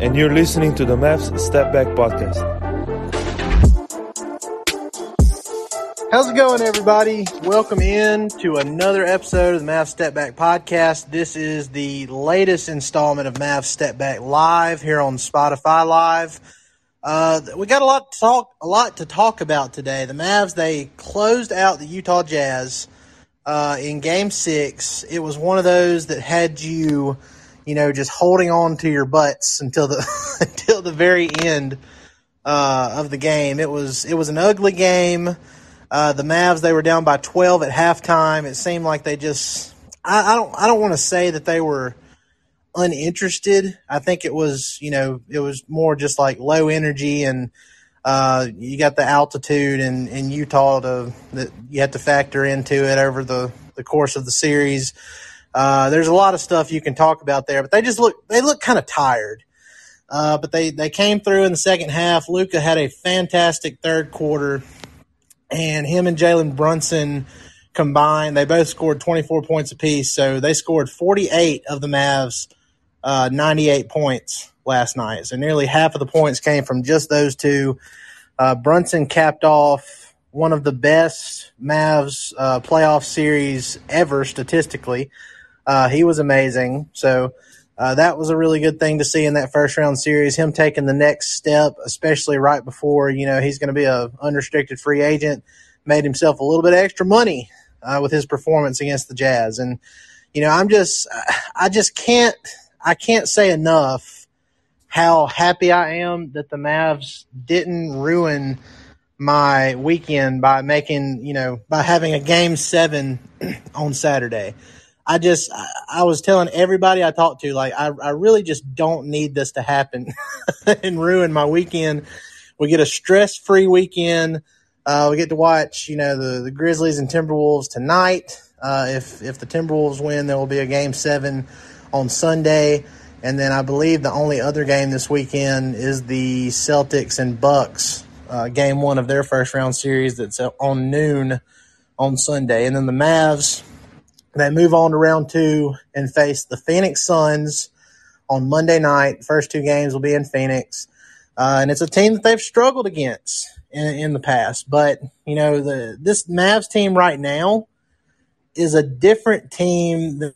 And you're listening to the Mavs Step Back Podcast. How's it going, everybody? Welcome in to another episode of the Mavs Step Back Podcast. This is the latest installment of Mavs Step Back Live here on Spotify Live. Uh, we got a lot to talk, a lot to talk about today. The Mavs they closed out the Utah Jazz uh, in Game Six. It was one of those that had you, you know, just holding on to your butts until the until the very end uh, of the game. It was it was an ugly game. Uh, the Mavs they were down by 12 at halftime. It seemed like they just I, I don't I don't want to say that they were uninterested. I think it was, you know, it was more just like low energy and uh, you got the altitude in, in Utah to that you have to factor into it over the, the course of the series. Uh, there's a lot of stuff you can talk about there, but they just look they look kind of tired. Uh, but they, they came through in the second half. Luka had a fantastic third quarter, and him and Jalen Brunson combined, they both scored 24 points apiece. So they scored 48 of the Mavs uh, 98 points last night. So nearly half of the points came from just those two. Uh, Brunson capped off one of the best Mavs uh, playoff series ever statistically. Uh, he was amazing. So uh, that was a really good thing to see in that first round series. Him taking the next step, especially right before you know he's going to be a unrestricted free agent, made himself a little bit extra money uh, with his performance against the Jazz. And you know, I'm just I just can't I can't say enough how happy I am that the Mavs didn't ruin my weekend by making, you know, by having a game seven on Saturday. I just, I, I was telling everybody I talked to, like, I, I really just don't need this to happen and ruin my weekend. We get a stress free weekend. Uh, we get to watch, you know, the, the Grizzlies and Timberwolves tonight. Uh, if, if the Timberwolves win, there will be a game seven on Sunday. And then I believe the only other game this weekend is the Celtics and Bucks uh, game one of their first round series that's on noon on Sunday. And then the Mavs, they move on to round two and face the Phoenix Suns on Monday night. First two games will be in Phoenix. Uh, and it's a team that they've struggled against in, in the past. But, you know, the this Mavs team right now is a different team than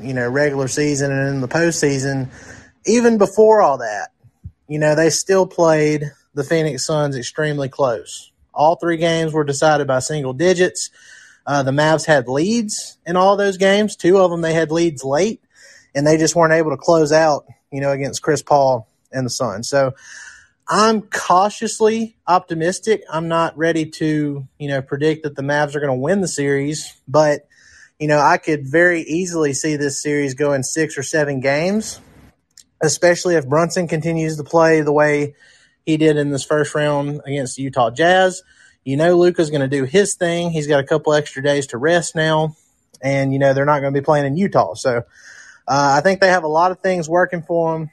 you know, regular season and in the postseason, even before all that, you know, they still played the Phoenix Suns extremely close. All three games were decided by single digits. Uh, the Mavs had leads in all those games. Two of them they had leads late, and they just weren't able to close out, you know, against Chris Paul and the Suns. So I'm cautiously optimistic. I'm not ready to, you know, predict that the Mavs are going to win the series, but you know, I could very easily see this series going six or seven games, especially if Brunson continues to play the way he did in this first round against the Utah Jazz. You know, Luka's going to do his thing. He's got a couple extra days to rest now, and you know they're not going to be playing in Utah. So uh, I think they have a lot of things working for them.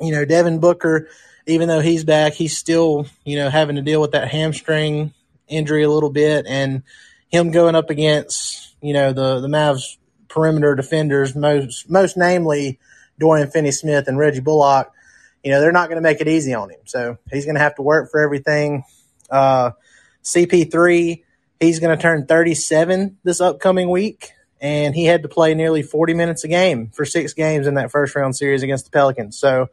You know, Devin Booker, even though he's back, he's still you know having to deal with that hamstring injury a little bit, and him going up against you know the the Mavs perimeter defenders, most most namely Dorian Finney-Smith and Reggie Bullock. You know they're not going to make it easy on him, so he's going to have to work for everything. Uh, CP3, he's going to turn 37 this upcoming week, and he had to play nearly 40 minutes a game for six games in that first round series against the Pelicans. So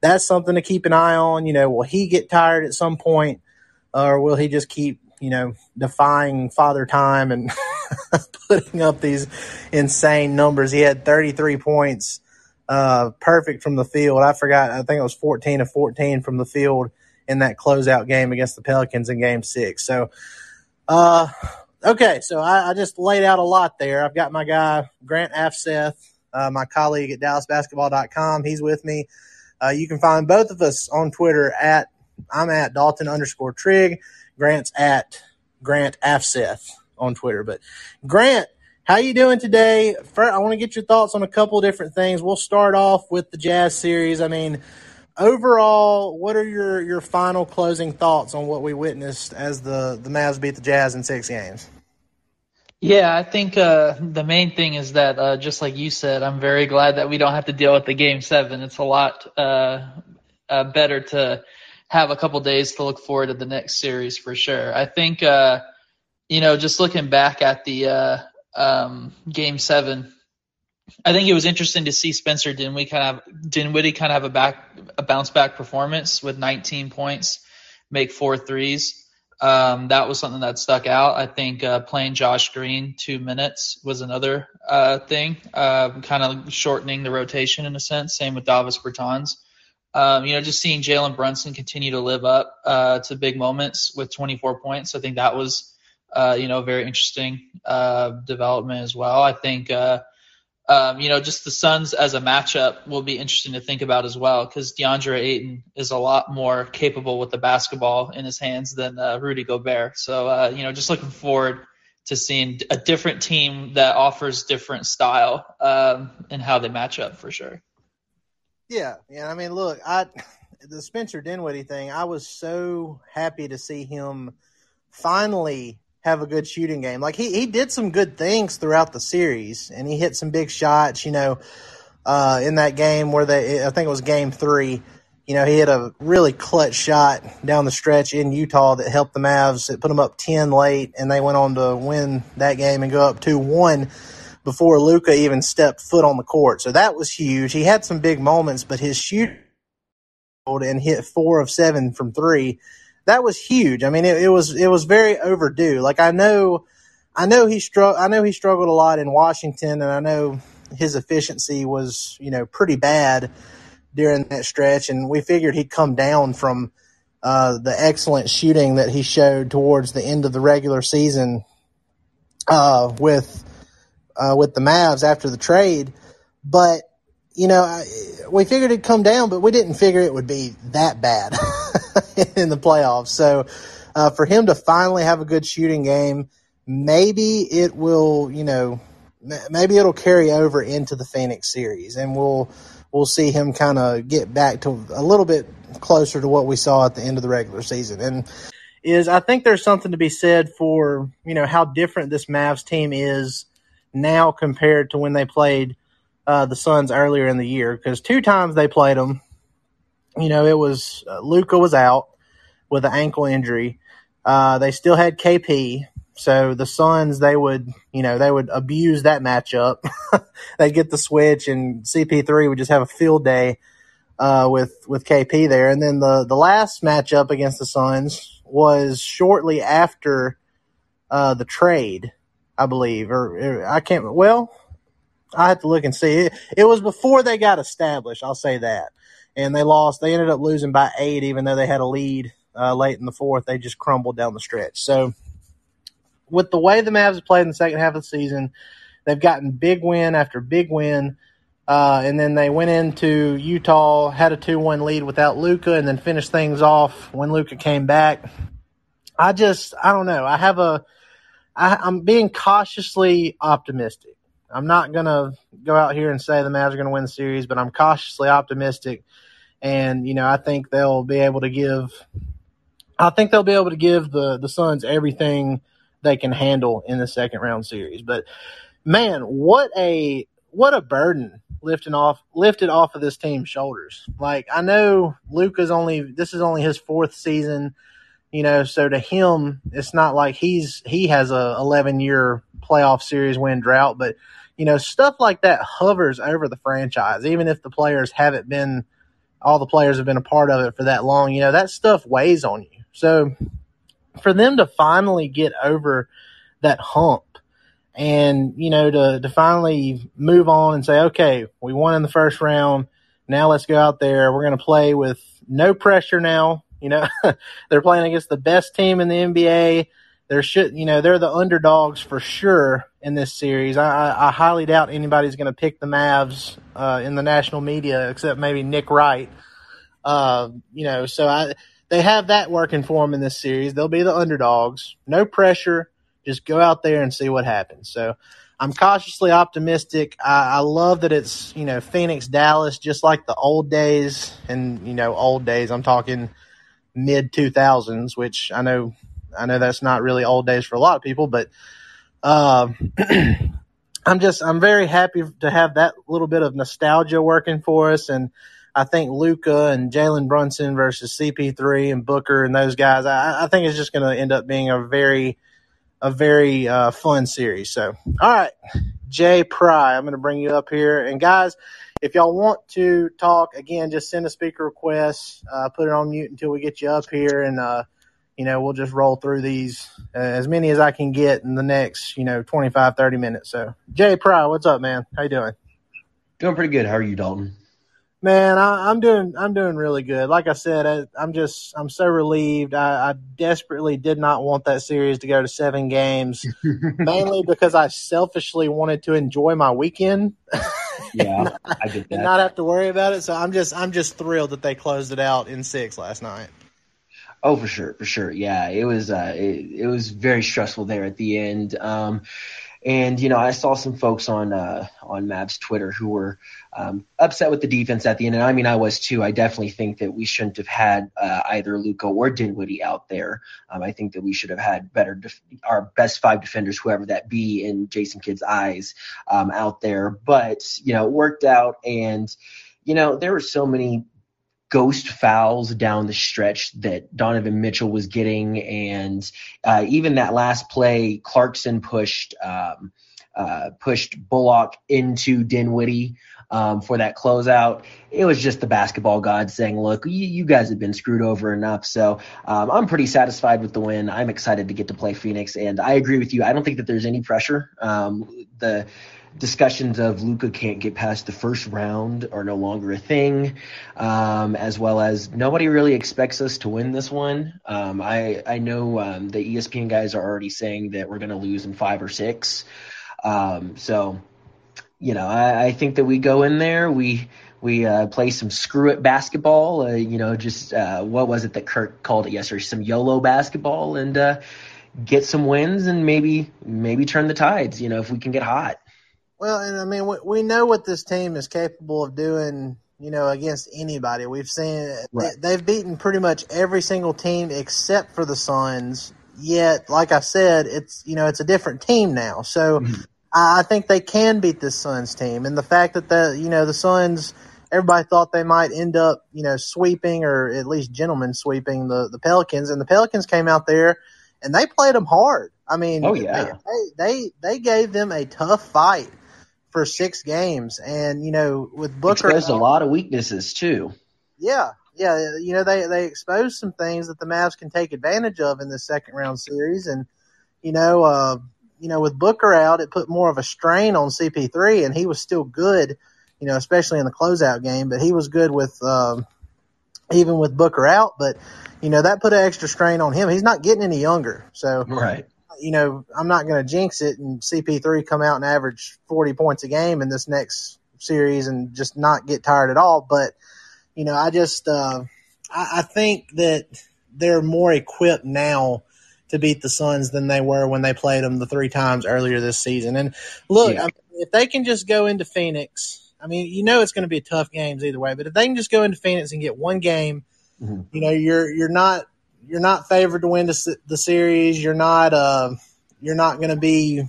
that's something to keep an eye on. You know, will he get tired at some point, or will he just keep you know, defying father time and putting up these insane numbers. He had 33 points, uh, perfect from the field. I forgot, I think it was 14 to 14 from the field in that closeout game against the Pelicans in game six. So, uh, okay, so I, I just laid out a lot there. I've got my guy, Grant Afseth, uh, my colleague at DallasBasketball.com. He's with me. Uh, you can find both of us on Twitter at I'm at Dalton underscore Trigg. Grant's at Grant Afseth on Twitter. But Grant, how you doing today? First, I want to get your thoughts on a couple different things. We'll start off with the Jazz series. I mean, overall, what are your your final closing thoughts on what we witnessed as the the Mavs beat the Jazz in six games? Yeah, I think uh, the main thing is that, uh, just like you said, I'm very glad that we don't have to deal with the game seven. It's a lot uh, uh better to have a couple days to look forward to the next series for sure. I think, uh, you know, just looking back at the uh, um, game seven, I think it was interesting to see Spencer Dinwiddie kind of Dinwiddie kind of have a back a bounce back performance with 19 points, make four threes. Um, that was something that stuck out. I think uh, playing Josh Green two minutes was another uh, thing, uh, kind of shortening the rotation in a sense. Same with Davis Bertans. Um, you know, just seeing Jalen Brunson continue to live up uh, to big moments with 24 points, I think that was, uh, you know, very interesting uh, development as well. I think, um, you know, just the Suns as a matchup will be interesting to think about as well because DeAndre Ayton is a lot more capable with the basketball in his hands than uh, Rudy Gobert. So, uh, you know, just looking forward to seeing a different team that offers different style um, and how they match up for sure. Yeah, yeah. I mean, look, I the Spencer Dinwiddie thing. I was so happy to see him finally have a good shooting game. Like he he did some good things throughout the series, and he hit some big shots. You know, uh, in that game where they, I think it was game three. You know, he had a really clutch shot down the stretch in Utah that helped the Mavs. It put them up ten late, and they went on to win that game and go up two one before Luka even stepped foot on the court. So that was huge. He had some big moments, but his shoot and hit four of seven from three. That was huge. I mean, it, it was it was very overdue. Like I know, I know he struggled. I know he struggled a lot in Washington, and I know his efficiency was you know pretty bad during that stretch. And we figured he'd come down from uh, the excellent shooting that he showed towards the end of the regular season uh, with uh, with the Mavs after the trade. But, you know, I, we figured it'd come down, but we didn't figure it would be that bad in the playoffs. So uh, for him to finally have a good shooting game, maybe it will, you know, maybe it'll carry over into the Phoenix series and we'll we'll see him kind of get back to a little bit closer to what we saw at the end of the regular season. And is I think there's something to be said for, you know, how different this Mavs team is now compared to when they played uh, the Suns earlier in the year because two times they played them. You know, it was uh, Luka was out with an ankle injury. Uh, they still had KP, so the Suns they would you know they would abuse that matchup. They'd get the switch, and CP3 would just have a field day uh, with with KP there. And then the the last matchup against the Suns was shortly after uh, the trade I believe, or, I can't. Well, I have to look and see. It, it was before they got established. I'll say that. And they lost. They ended up losing by eight, even though they had a lead uh, late in the fourth. They just crumbled down the stretch. So, with the way the Mavs have played in the second half of the season, they've gotten big win after big win. Uh, and then they went into Utah, had a 2 1 lead without Luka, and then finished things off when Luka came back. I just, I don't know. I have a I, am being cautiously optimistic. I'm not going to go out here and say the Mavs are going to win the series, but I'm cautiously optimistic. And, you know, I think they'll be able to give, I think they'll be able to give the, the Suns everything they can handle in the second round series. But man, what a what a burden lifting off lifted off of this team's shoulders. Like I know Luka's only this is only his fourth season, you know, so to him it's not like he's he has a 11 year playoff series win drought, but you know, stuff like that hovers over the franchise even if the players haven't been all the players have been a part of it for that long, you know, that stuff weighs on you. So for them to finally get over that hump and you know to to finally move on and say okay we won in the first round. Now let's go out there. We're going to play with no pressure now. You know they're playing against the best team in the nba they're should you know they're the underdogs for sure in this series i, I highly doubt anybody's going to pick the mavs uh, in the national media except maybe nick wright uh, you know so i they have that working for them in this series they'll be the underdogs no pressure just go out there and see what happens. So I'm cautiously optimistic. I, I love that it's, you know, Phoenix, Dallas, just like the old days. And, you know, old days, I'm talking mid 2000s, which I know, I know that's not really old days for a lot of people, but, um, I'm just, I'm very happy to have that little bit of nostalgia working for us. And, I think Luka and Jalen Brunson versus CP3 and Booker and those guys, I, I think it's just going to end up being a very a very uh, fun series. So, all right, Jay Pry, I'm going to bring you up here. And guys, if y'all want to talk again, just send a speaker request, uh, put it on mute until we get you up here, and uh, you know we'll just roll through these uh, as many as I can get in the next you know 25, 30 minutes. So, Jay Pry, what's up, man? How you doing? Doing pretty good. How are you, Dalton? Man, I, am doing I'm doing really good. Like I said, I, am just I'm so relieved. I, I, desperately did not want that series to go to seven games, mainly because I selfishly wanted to enjoy my weekend. Yeah, I did that. and not have to worry about it. So I'm just I'm just thrilled that they closed it out in six last night. Oh, for sure, for sure. Yeah, it was uh, it, it was very stressful there at the end. Um, and you know, I saw some folks on uh, on Mavs Twitter who were um, upset with the defense at the end, and I mean, I was too. I definitely think that we shouldn't have had uh, either Luka or Dinwiddie out there. Um, I think that we should have had better def- our best five defenders, whoever that be, in Jason Kidd's eyes, um, out there. But you know, it worked out, and you know, there were so many ghost fouls down the stretch that Donovan Mitchell was getting, and uh, even that last play, Clarkson pushed um, uh, pushed Bullock into Dinwiddie um, for that closeout. It was just the basketball gods saying, "Look, you, you guys have been screwed over enough." So um, I'm pretty satisfied with the win. I'm excited to get to play Phoenix, and I agree with you. I don't think that there's any pressure. Um, the discussions of Luka can't get past the first round are no longer a thing, um, as well as nobody really expects us to win this one. Um, I I know um, the ESPN guys are already saying that we're going to lose in five or six. Um, so, you know, I, I think that we go in there, we we uh, play some screw it basketball. Uh, you know, just uh, what was it that Kirk called it yesterday? Some YOLO basketball, and uh, get some wins and maybe maybe turn the tides. You know, if we can get hot. Well, and I mean, we, we know what this team is capable of doing. You know, against anybody. We've seen right. they, they've beaten pretty much every single team except for the Suns. Yet, like I said, it's you know it's a different team now. So mm-hmm. I think they can beat this Suns team, and the fact that the you know the Suns. Everybody thought they might end up, you know, sweeping or at least gentlemen sweeping the, the Pelicans, and the Pelicans came out there and they played them hard. I mean, oh yeah, they, they they gave them a tough fight for six games, and you know with Booker, there's a lot of weaknesses too. Yeah, yeah, you know they they exposed some things that the Mavs can take advantage of in the second round series, and you know, uh, you know with Booker out, it put more of a strain on CP3, and he was still good, you know, especially in the closeout game, but he was good with um, even with Booker out, but you know that put an extra strain on him. He's not getting any younger, so right you know, I'm not going to jinx it and CP3 come out and average 40 points a game in this next series and just not get tired at all. But, you know, I just, uh, I, I think that they're more equipped now to beat the Suns than they were when they played them the three times earlier this season. And look, yeah. I mean, if they can just go into Phoenix, I mean, you know, it's going to be tough games either way, but if they can just go into Phoenix and get one game, mm-hmm. you know, you're, you're not you're not favored to win the, the series. You're not, uh, you're not going to be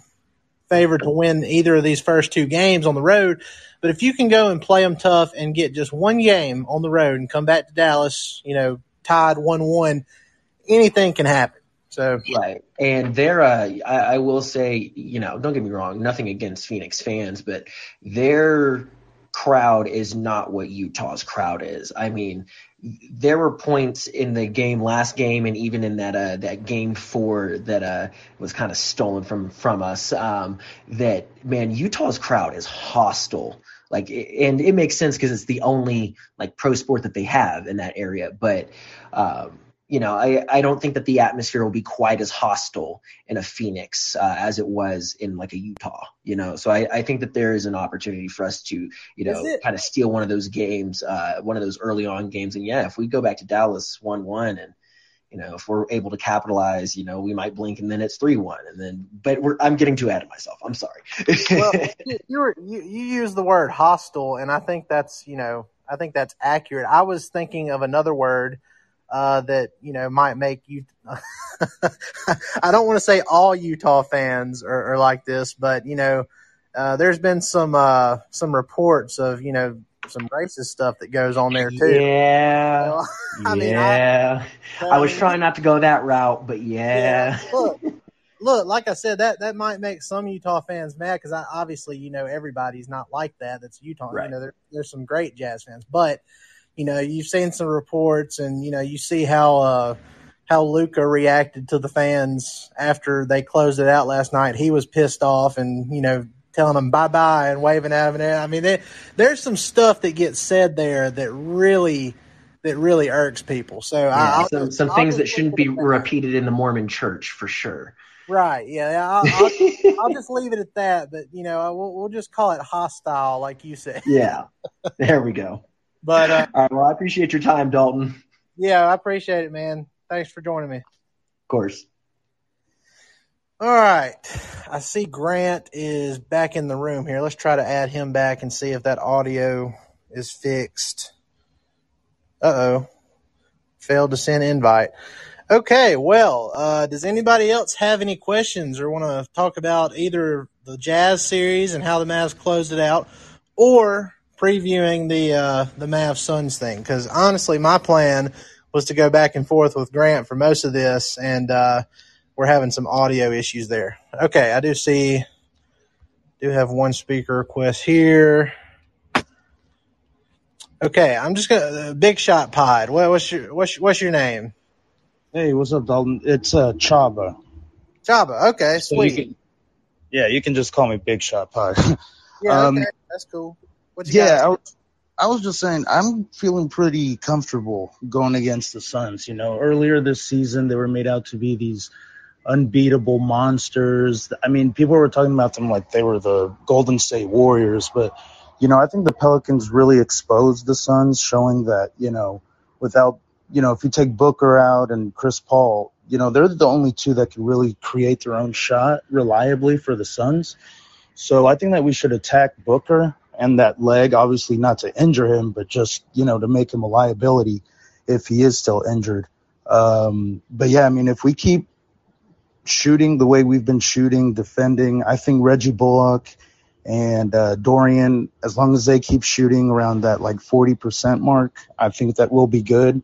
favored to win either of these first two games on the road. But if you can go and play them tough and get just one game on the road and come back to Dallas, you know, tied one one, anything can happen. So right, and they're uh, I, I will say, you know, don't get me wrong, nothing against Phoenix fans, but their crowd is not what Utah's crowd is. I mean, there were points in the game last game and even in that uh, that game four that uh, was kind of stolen from from us um, that man Utah's crowd is hostile. Like and it makes sense because it's the only like pro sport that they have in that area but um, you know, I, I don't think that the atmosphere will be quite as hostile in a Phoenix uh, as it was in like a Utah, you know. So I, I think that there is an opportunity for us to, you know, kind of steal one of those games, uh, one of those early on games. And yeah, if we go back to Dallas one one and you know, if we're able to capitalize, you know, we might blink and then it's three one, and then. But we're, I'm getting too ahead of myself. I'm sorry. well, you, you, were, you you use the word hostile, and I think that's you know I think that's accurate. I was thinking of another word uh, that you know might make you. I don't want to say all Utah fans are, are like this, but you know, uh, there's been some uh, some reports of you know some racist stuff that goes on there too. Yeah, know? I mean, yeah. I, I, was trying not to go that route, but yeah. yeah look, look, like I said, that that might make some Utah fans mad because I obviously you know everybody's not like that. That's Utah. Right. You know, there, there's some great Jazz fans, but you know, you've seen some reports and, you know, you see how, uh, how Luka reacted to the fans after they closed it out last night. He was pissed off and, you know, telling them bye bye and waving at them. And I mean, they, there's some stuff that gets said there that really, that really irks people. So yeah, I, some, some things that shouldn't be repeated in the Mormon church for sure. Right. Yeah. I'll, I'll, I'll, just leave it at that. But you know, we'll, we'll just call it hostile, like you said. Yeah. There we go. But uh, all right, well, I appreciate your time, Dalton. Yeah, I appreciate it, man. Thanks for joining me. Of course. All right. I see Grant is back in the room here. Let's try to add him back and see if that audio is fixed. Uh oh. Failed to send invite. Okay, well, uh, does anybody else have any questions or want to talk about either the Jazz series and how the Mavs closed it out or previewing the uh, the Mavs Suns thing because honestly, my plan was to go back and forth with Grant for most of this, and uh, we're having some audio issues there. Okay, I do see, do have one speaker request here. Okay, I'm just gonna uh, big shot pod. What, what's your what's what's your name? Hey, what's up, Dalton? It's uh, Chaba. Chaba. Okay, so sweet. You can, yeah, you can just call me Big Shot Pod. yeah, um, okay, that's cool yeah, I, I was just saying I'm feeling pretty comfortable going against the Suns. You know, earlier this season they were made out to be these unbeatable monsters. I mean, people were talking about them like they were the Golden State Warriors, but you know, I think the Pelicans really exposed the Suns, showing that you know, without you know, if you take Booker out and Chris Paul, you know, they're the only two that can really create their own shot reliably for the Suns. So I think that we should attack Booker and that leg, obviously not to injure him, but just, you know, to make him a liability if he is still injured. Um, but yeah, I mean, if we keep shooting the way we've been shooting, defending, I think Reggie Bullock and uh, Dorian, as long as they keep shooting around that like 40% mark, I think that will be good.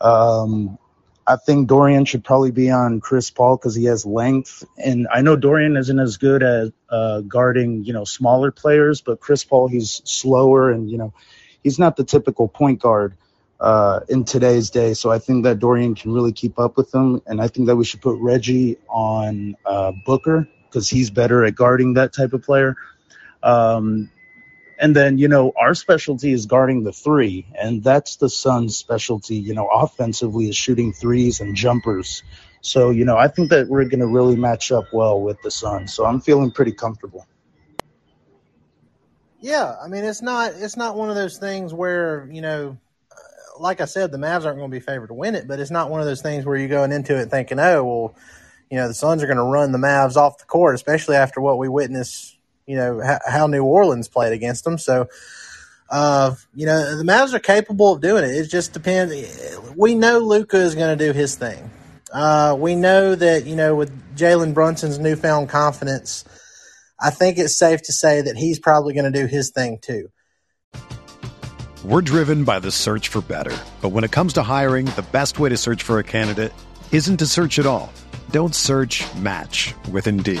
Um, I think Dorian should probably be on Chris Paul because he has length, and I know Dorian isn't as good at uh, guarding, you know, smaller players, but Chris Paul he's slower and you know, he's not the typical point guard uh, in today's day. So I think that Dorian can really keep up with them, and I think that we should put Reggie on uh, Booker because he's better at guarding that type of player. Um, and then, you know, our specialty is guarding the three, and that's the Suns' specialty, you know, offensively is shooting threes and jumpers. So, you know, I think that we're going to really match up well with the Suns. So I'm feeling pretty comfortable. Yeah, I mean, it's not it's not one of those things where, you know, like I said, the Mavs aren't going to be favored to win it, but it's not one of those things where you're going into it thinking, oh, well, you know, the Suns are going to run the Mavs off the court, especially after what we witnessed you know how, how New Orleans played against them. So, uh, you know, the Mavs are capable of doing it. It just depends. We know Luka is going to do his thing. Uh, we know that, you know, with Jalen Brunson's newfound confidence, I think it's safe to say that he's probably going to do his thing too. We're driven by the search for better. But when it comes to hiring, the best way to search for a candidate isn't to search at all. Don't search match with Indeed.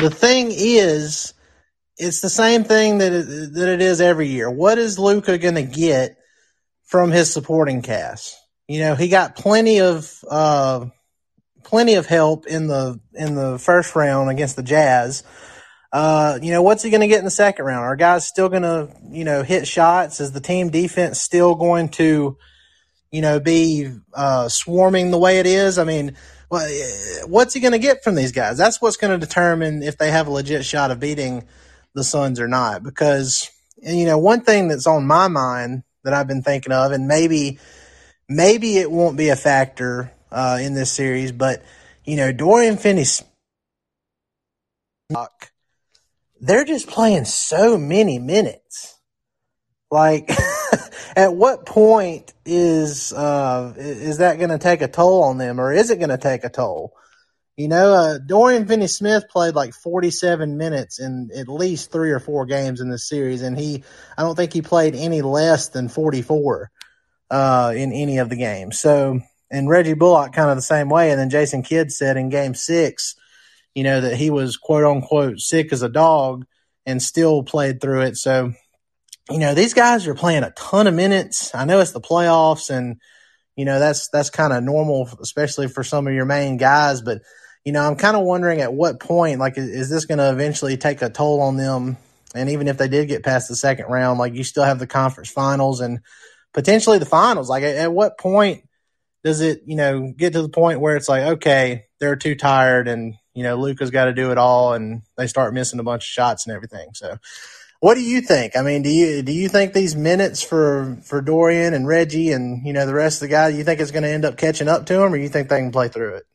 The thing is, it's the same thing that it, that it is every year. What is Luka going to get from his supporting cast? You know, he got plenty of uh, plenty of help in the in the first round against the Jazz. Uh, you know, what's he going to get in the second round? Are guys still going to, you know, hit shots? Is the team defense still going to, you know, be uh, swarming the way it is? I mean, what's he going to get from these guys? That's what's going to determine if they have a legit shot of beating the Suns or not. Because, you know, one thing that's on my mind that I've been thinking of, and maybe, maybe it won't be a factor uh, in this series, but, you know, Dorian Finney they're just playing so many minutes. Like, at what point is uh, is that going to take a toll on them, or is it going to take a toll? You know, uh, Dorian Finney-Smith played like 47 minutes in at least three or four games in this series, and he, I don't think he played any less than 44 uh, in any of the games. So, and Reggie Bullock kind of the same way. And then Jason Kidd said in Game Six, you know, that he was quote unquote sick as a dog and still played through it. So, you know, these guys are playing a ton of minutes. I know it's the playoffs and, you know, that's, that's kind of normal, especially for some of your main guys. But, you know, I'm kind of wondering at what point, like, is, is this going to eventually take a toll on them? And even if they did get past the second round, like, you still have the conference finals and potentially the finals. Like, at, at what point does it, you know, get to the point where it's like, okay, they're too tired and, you know, Luka's got to do it all and they start missing a bunch of shots and everything. So what do you think? I mean, do you, do you think these minutes for, for Dorian and Reggie and, you know, the rest of the guys, you think it's going to end up catching up to them or you think they can play through it?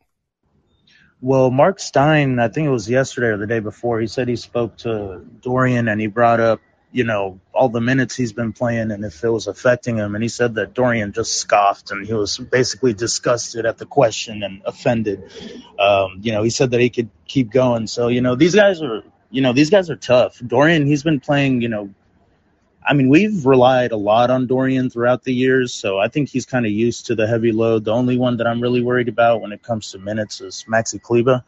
Well, Mark Stein, I think it was yesterday or the day before, he said he spoke to Dorian and he brought up you know, all the minutes he's been playing and if it was affecting him. And he said that Dorian just scoffed and he was basically disgusted at the question and offended. Um, you know, he said that he could keep going. So, you know, these guys are, you know, these guys are tough. Dorian, he's been playing, you know, I mean, we've relied a lot on Dorian throughout the years, so I think he's kind of used to the heavy load. The only one that I'm really worried about when it comes to minutes is Maxi Kleber.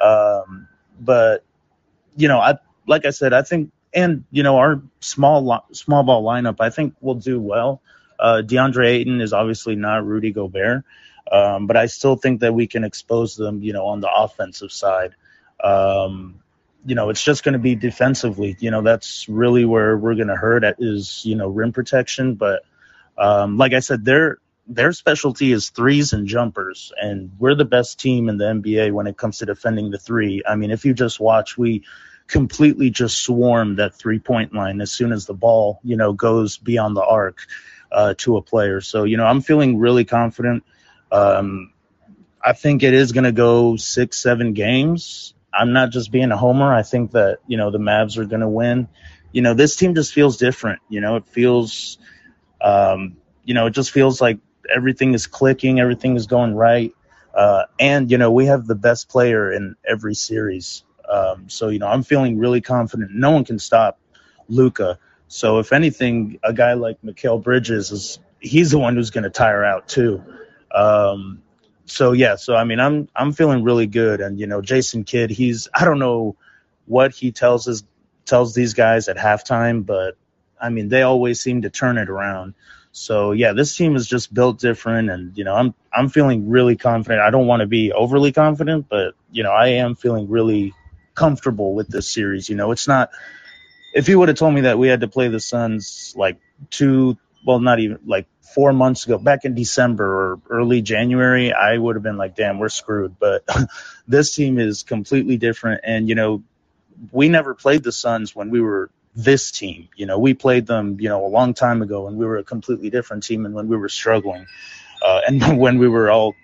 Um, but, you know, I like I said, I think and you know our small small ball lineup, I think will do well. Uh, DeAndre Ayton is obviously not Rudy Gobert, um, but I still think that we can expose them, you know, on the offensive side. Um, you know, it's just going to be defensively. You know, that's really where we're going to hurt at is you know rim protection. But um, like I said, their their specialty is threes and jumpers, and we're the best team in the NBA when it comes to defending the three. I mean, if you just watch, we completely just swarm that three point line as soon as the ball, you know, goes beyond the arc uh, to a player. So, you know, I'm feeling really confident. Um, I think it is going to go six, seven games. I'm not just being a homer. I think that you know the Mavs are going to win. You know, this team just feels different. You know, it feels, um, you know, it just feels like everything is clicking, everything is going right. Uh, and you know, we have the best player in every series. Um, so you know, I'm feeling really confident. No one can stop Luka. So if anything, a guy like Mikal Bridges is he's the one who's going to tire out too. Um, so yeah, so I mean, I'm I'm feeling really good, and you know, Jason Kidd, he's I don't know what he tells his tells these guys at halftime, but I mean, they always seem to turn it around. So yeah, this team is just built different, and you know, I'm I'm feeling really confident. I don't want to be overly confident, but you know, I am feeling really comfortable with this series. You know, it's not. If you would have told me that we had to play the Suns like two, well, not even like four months ago, back in December or early January, I would have been like, damn, we're screwed. But this team is completely different. And, you know, we never played the Suns when we were this team. You know, we played them, you know, a long time ago when we were a completely different team and when we were struggling. Uh, and when we were all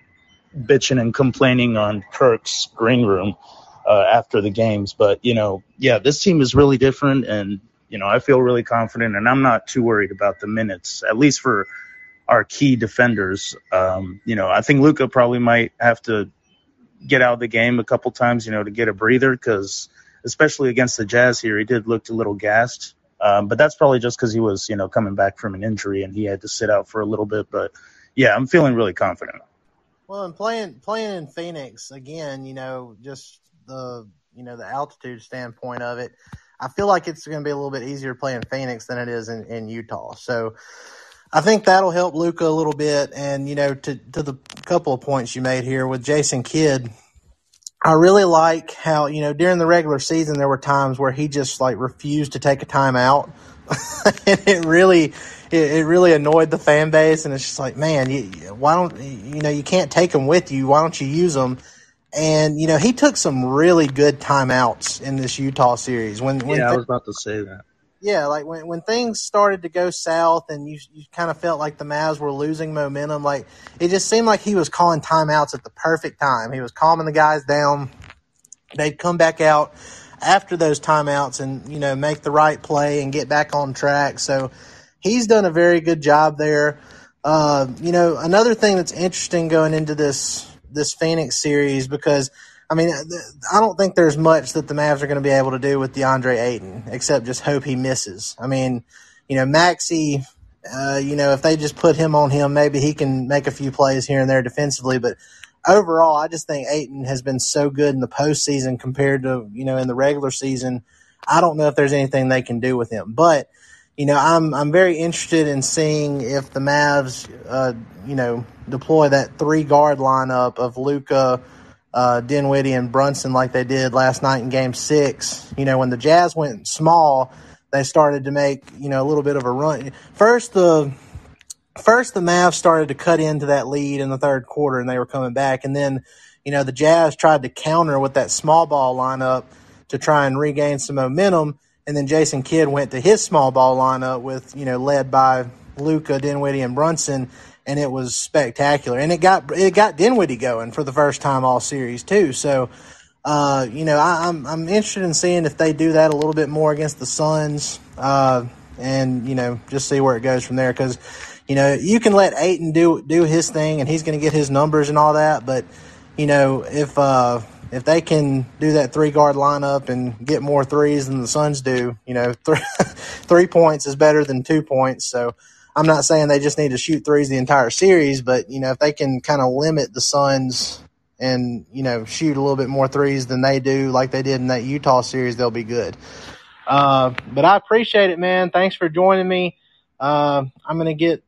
bitching and complaining on Kirk's green room uh, after the games. But, you know, yeah, this team is really different. And, you know, I feel really confident and I'm not too worried about the minutes, at least for our key defenders. Um, you know, I think Luka probably might have to get out of the game a couple times, you know, to get a breather because especially against the Jazz here, he did look a little gassed. Um, but that's probably just because he was, you know, coming back from an injury and he had to sit out for a little bit. But yeah, I'm feeling really confident. Well, and playing playing in Phoenix again, you know, just the you know the altitude standpoint of it, I feel like it's going to be a little bit easier to play in Phoenix than it is in, in Utah. So I think that'll help Luka a little bit. And, you know, to, to the couple of points you made here with Jason Kidd, I really like how, you know, during the regular season, there were times where he just like refused to take a timeout. and it really, it, it, really annoyed the fan base. And it's just like, man, you, why don't, you know, you can't take them with you. Why don't you use them? And, you know, he took some really good timeouts in this Utah series. When, when yeah, I was about to say that yeah, like when when things started to go south and you you kind of felt like the Mavs were losing momentum, like it just seemed like he was calling timeouts at the perfect time. He was calming the guys down. They'd come back out after those timeouts and you know make the right play and get back on track. So he's done a very good job there. Uh, you know, another thing that's interesting going into this this Phoenix series because I mean, I don't think there's much that the Mavs are going to be able to do with DeAndre Ayton except just hope he misses. I mean, you know, Maxi, uh, you know, if they just put him on him, maybe he can make a few plays here and there defensively. But overall, I just think Ayton has been so good in the postseason compared to, you know, in the regular season. I don't know if there's anything they can do with him. But, you know, I'm I'm very interested in seeing if the Mavs, uh, you know, deploy that three guard lineup of Luka – uh, Dinwiddie and Brunson like they did last night in Game Six. You know, when the Jazz went small, they started to make you know a little bit of a run. First the first the Mavs started to cut into that lead in the third quarter, and they were coming back, and then you know the Jazz tried to counter with that small ball lineup to try and regain some momentum. And then Jason Kidd went to his small ball lineup with, you know, led by Luka, Dinwiddie, and Brunson and it was spectacular. And it got it got Dinwiddie going for the first time all series too. So, uh, you know, I, am I'm, I'm interested in seeing if they do that a little bit more against the Suns, uh, and you know, just see where it goes from there. Because, you know, you can let Ayton do do his thing, and he's going to get his numbers and all that. But, you know, if uh, if they can do that three guard lineup and get more threes than the Suns do, you know, three points is better than two points. So I'm not saying they just need to shoot threes the entire series, but you know if they can kind of limit the Suns and you know shoot a little bit more threes than they do, like they did in that Utah series, they'll be good. Uh, but I appreciate it, man. Thanks for joining me. Uh, I'm gonna get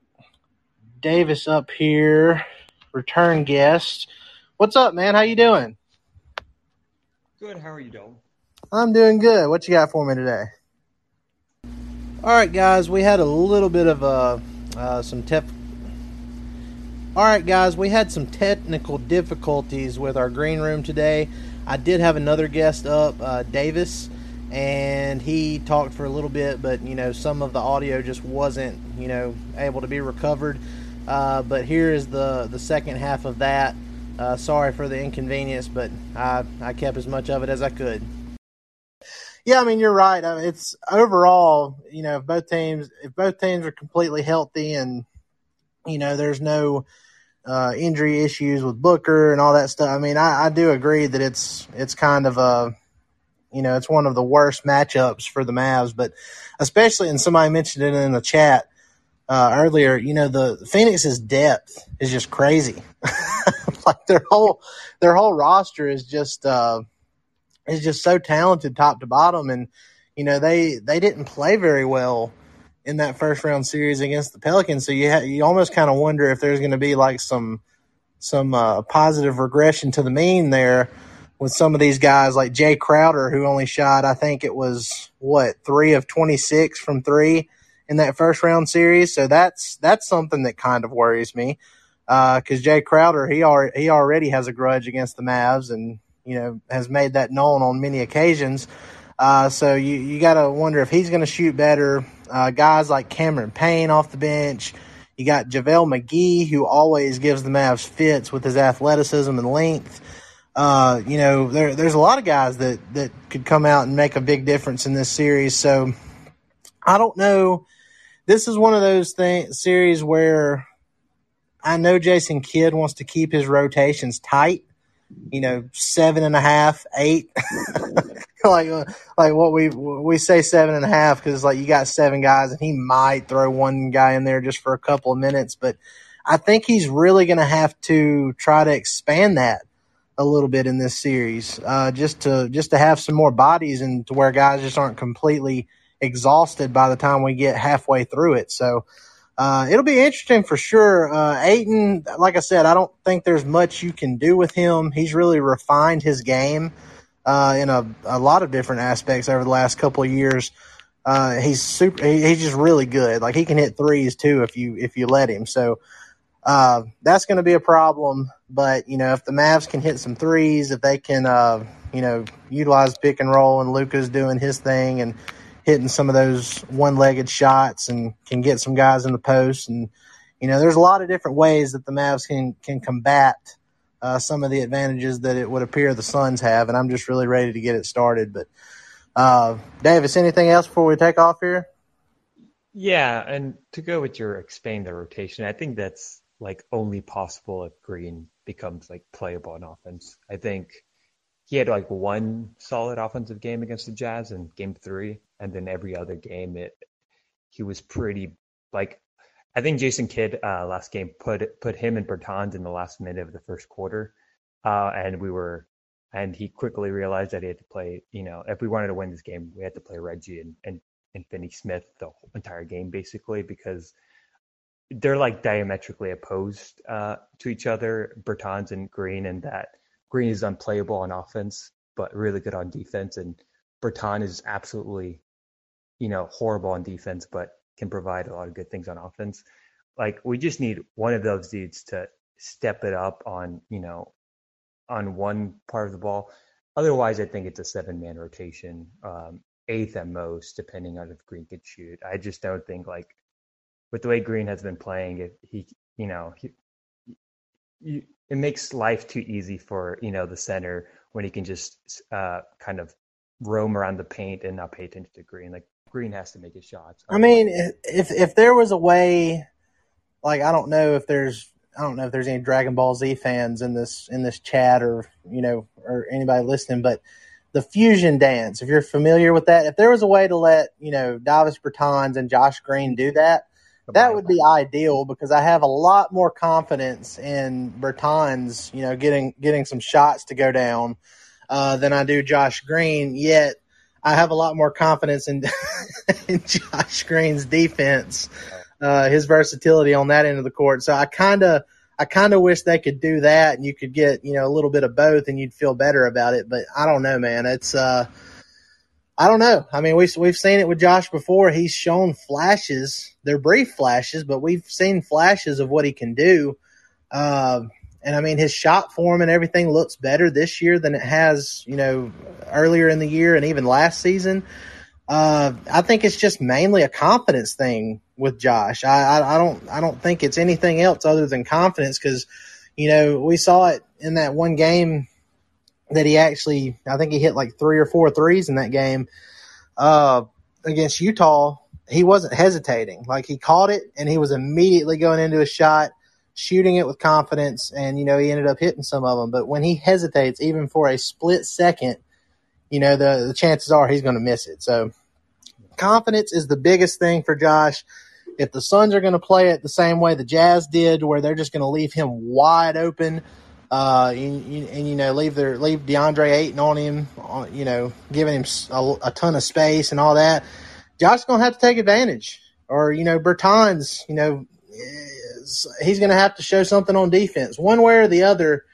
Davis up here, return guest. What's up, man? How you doing? Good. How are you doing? I'm doing good. What you got for me today? All right, guys, we had a little bit of uh, uh, some tef. All right, guys, we had some technical difficulties with our green room today. I did have another guest up, uh, Davis, and he talked for a little bit, but you know some of the audio just wasn't you know able to be recovered. Uh, but here is the the second half of that. Uh, sorry for the inconvenience, but I I kept as much of it as I could. Yeah, I mean you're right. I mean, it's overall, you know, if both teams if both teams are completely healthy and you know there's no uh, injury issues with Booker and all that stuff. I mean, I, I do agree that it's it's kind of a you know it's one of the worst matchups for the Mavs, but especially and somebody mentioned it in the chat uh, earlier. You know, the Phoenix's depth is just crazy. like their whole their whole roster is just uh, is just so talented top to bottom, and you know they they didn't play very well in that first round series against the Pelicans. So you ha- you almost kind of wonder if there's going to be like some some uh, positive regression to the mean there with some of these guys like Jae Crowder, who only shot I think it was what three of twenty six from three in that first round series. So that's that's something that kind of worries me because Jae Crowder he already he already has a grudge against the Mavs and you know has made that known on many occasions. Uh, so you, you got to wonder if he's going to shoot better. Uh, guys like Cameron Payne off the bench. You got JaVale McGee, who always gives the Mavs fits with his athleticism and length. Uh, you know, there, there's a lot of guys that, that could come out and make a big difference in this series. So I don't know. This is one of those thing, series where I know Jason Kidd wants to keep his rotations tight you know, seven and a half, eight, like like what we we say seven and a half because like you got seven guys and he might throw one guy in there just for a couple of minutes, but I think he's really going to have to try to expand that a little bit in this series, uh, just to just to have some more bodies and to where guys just aren't completely exhausted by the time we get halfway through it. So uh, it'll be interesting for sure. Uh, Ayton, like I said, I don't think there's much you can do with him. He's really refined his game uh, in a, a lot of different aspects over the last couple of years. Uh, he's super. He, he's just really good. Like he can hit threes too if you if you let him. So uh, that's going to be a problem. But you know, if the Mavs can hit some threes, if they can, uh, you know, utilize pick and roll, and Luka's doing his thing, and hitting some of those one-legged shots and can get some guys in the post. And you know, there's a lot of different ways that the Mavs can can combat uh, some of the advantages that it would appear the Suns have. And I'm just really ready to get it started. But uh, Davis, anything else before we take off here? Yeah, and to go with your expand the rotation, I think that's like only possible if Green becomes like playable on offense. I think he had like one solid offensive game against the Jazz in game three, and then every other game it he was pretty like I think Jason Kidd uh, last game put put him and Bertans in the last minute of the first quarter, uh, and we were and he quickly realized that he had to play. You know, if we wanted to win this game, we had to play Reggie and and, and Finney Smith the entire game basically because they're like diametrically opposed uh, to each other, Bertans and Green, and that Green is unplayable on offense, but really good on defense. And Bertan is absolutely, you know, horrible on defense, but can provide a lot of good things on offense. Like we just need one of those dudes to step it up on, you know, on one part of the ball. Otherwise, I think it's a seven man rotation, um, eighth at most, depending on if Green could shoot. I just don't think like with the way Green has been playing, if he, you know, you, it makes life too easy for you know the center when he can just uh, kind of roam around the paint and not pay attention to Green. Like Green has to make his shots. I mean, if if there was a way, like I don't know if there's I don't know if there's any Dragon Ball Z fans in this in this chat or you know or anybody listening, but the fusion dance. If you're familiar with that, if there was a way to let you know Davis Bertans and Josh Green do that, that would be ideal because I have a lot more confidence in Bertans, you know, getting getting some shots to go down uh, than I do Josh Green. Yet I have a lot more confidence in, in Josh Green's defense, uh, his versatility on that end of the court. So I kind of I kind of wish they could do that and you could get you know a little bit of both and you'd feel better about it. But I don't know, man. It's uh I don't know. I mean, we've we've seen it with Josh before. He's shown flashes. They're brief flashes, but we've seen flashes of what he can do. Uh, and I mean, his shot form and everything looks better this year than it has, you know, earlier in the year and even last season. Uh, I think it's just mainly a confidence thing with Josh. I, I, I don't I don't think it's anything else other than confidence because, you know, we saw it in that one game that he actually I think he hit like three or four threes in that game uh, against Utah. He wasn't hesitating. Like he caught it and he was immediately going into a shot, shooting it with confidence, and you know he ended up hitting some of them. But when he hesitates, even for a split second, you know the the chances are he's going to miss it. So confidence is the biggest thing for Josh. If the Suns are going to play it the same way the Jazz did, where they're just going to leave him wide open, uh, and, and, you know leave their leave DeAndre Ayton on him, uh, you know, giving him a, a ton of space and all that, Josh's to have to take advantage. Or you know, Bertans, you know, is, he's to have to show something on defense, one way or the other.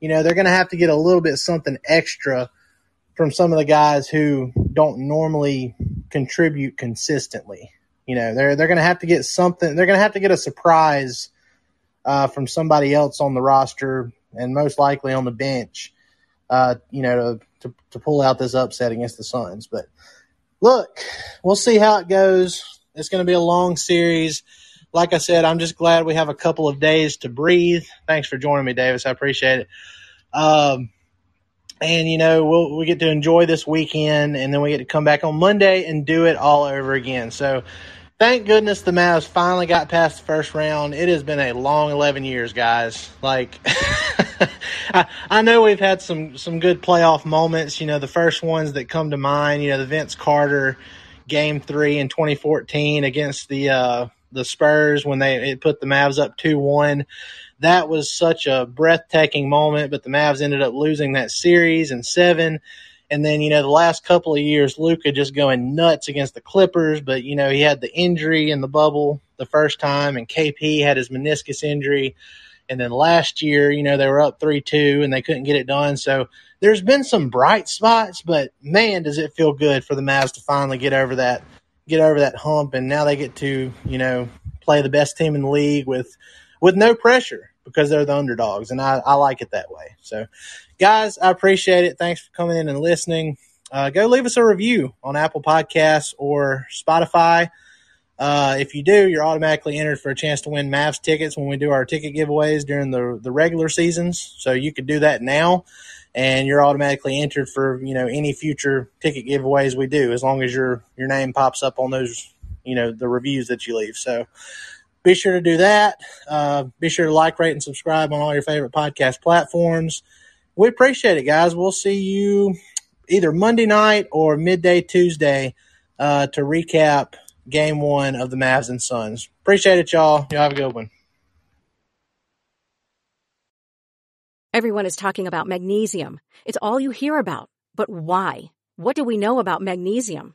You know, they're to have to get a little bit something extra from some of the guys who don't normally contribute consistently. You know, they're they're to have to get something. They're to have to get a surprise uh, from somebody else on the roster and most likely on the bench. Uh, you know, to, to to pull out this upset against the Suns. But look, we'll see how it goes. It's going to be a long series. Like I said, I'm just glad we have a couple of days to breathe. Thanks for joining me, Davis. I appreciate it. Um, and you know we'll we get to enjoy this weekend and then we get to come back on monday and do it all over again so thank goodness the mavs finally got past the first round. It has been a long 11 years guys. Like I, I know we've had some some good playoff moments. You know the first ones that come to mind you know the vince carter game three in 2014 against the uh the spurs when they put the mavs up 2-1 that was such a breathtaking moment, but the Mavs ended up losing that series in seven. And then, you know, the last couple of years, Luka just going nuts against the Clippers, but, you know, he had the injury in the bubble the first time, and KP had his meniscus injury. And then last year, you know, they were up 3 2 and they couldn't get it done. So there's been some bright spots, but man, does it feel good for the Mavs to finally get over that, get over that hump. And now they get to, you know, play the best team in the league with, with no pressure because they're the underdogs, and I, I like it that way. So, guys, I appreciate it. Thanks for coming in and listening. Uh, go leave us a review on Apple Podcasts or Spotify. Uh, if you do, you're automatically entered for a chance to win Mavs tickets when we do our ticket giveaways during the the regular seasons. So you could do that now, and you're automatically entered for you know any future ticket giveaways we do, as long as your your name pops up on those you know the reviews that you leave. So be sure to do that. Uh, be sure to like, rate, and subscribe on all your favorite podcast platforms. We appreciate it, guys. We'll see you either Monday night or midday Tuesday uh, to recap game one of the Mavs and Suns. Appreciate it, y'all. Y'all have a good one. Everyone is talking about magnesium. It's all you hear about. But why? What do we know about magnesium?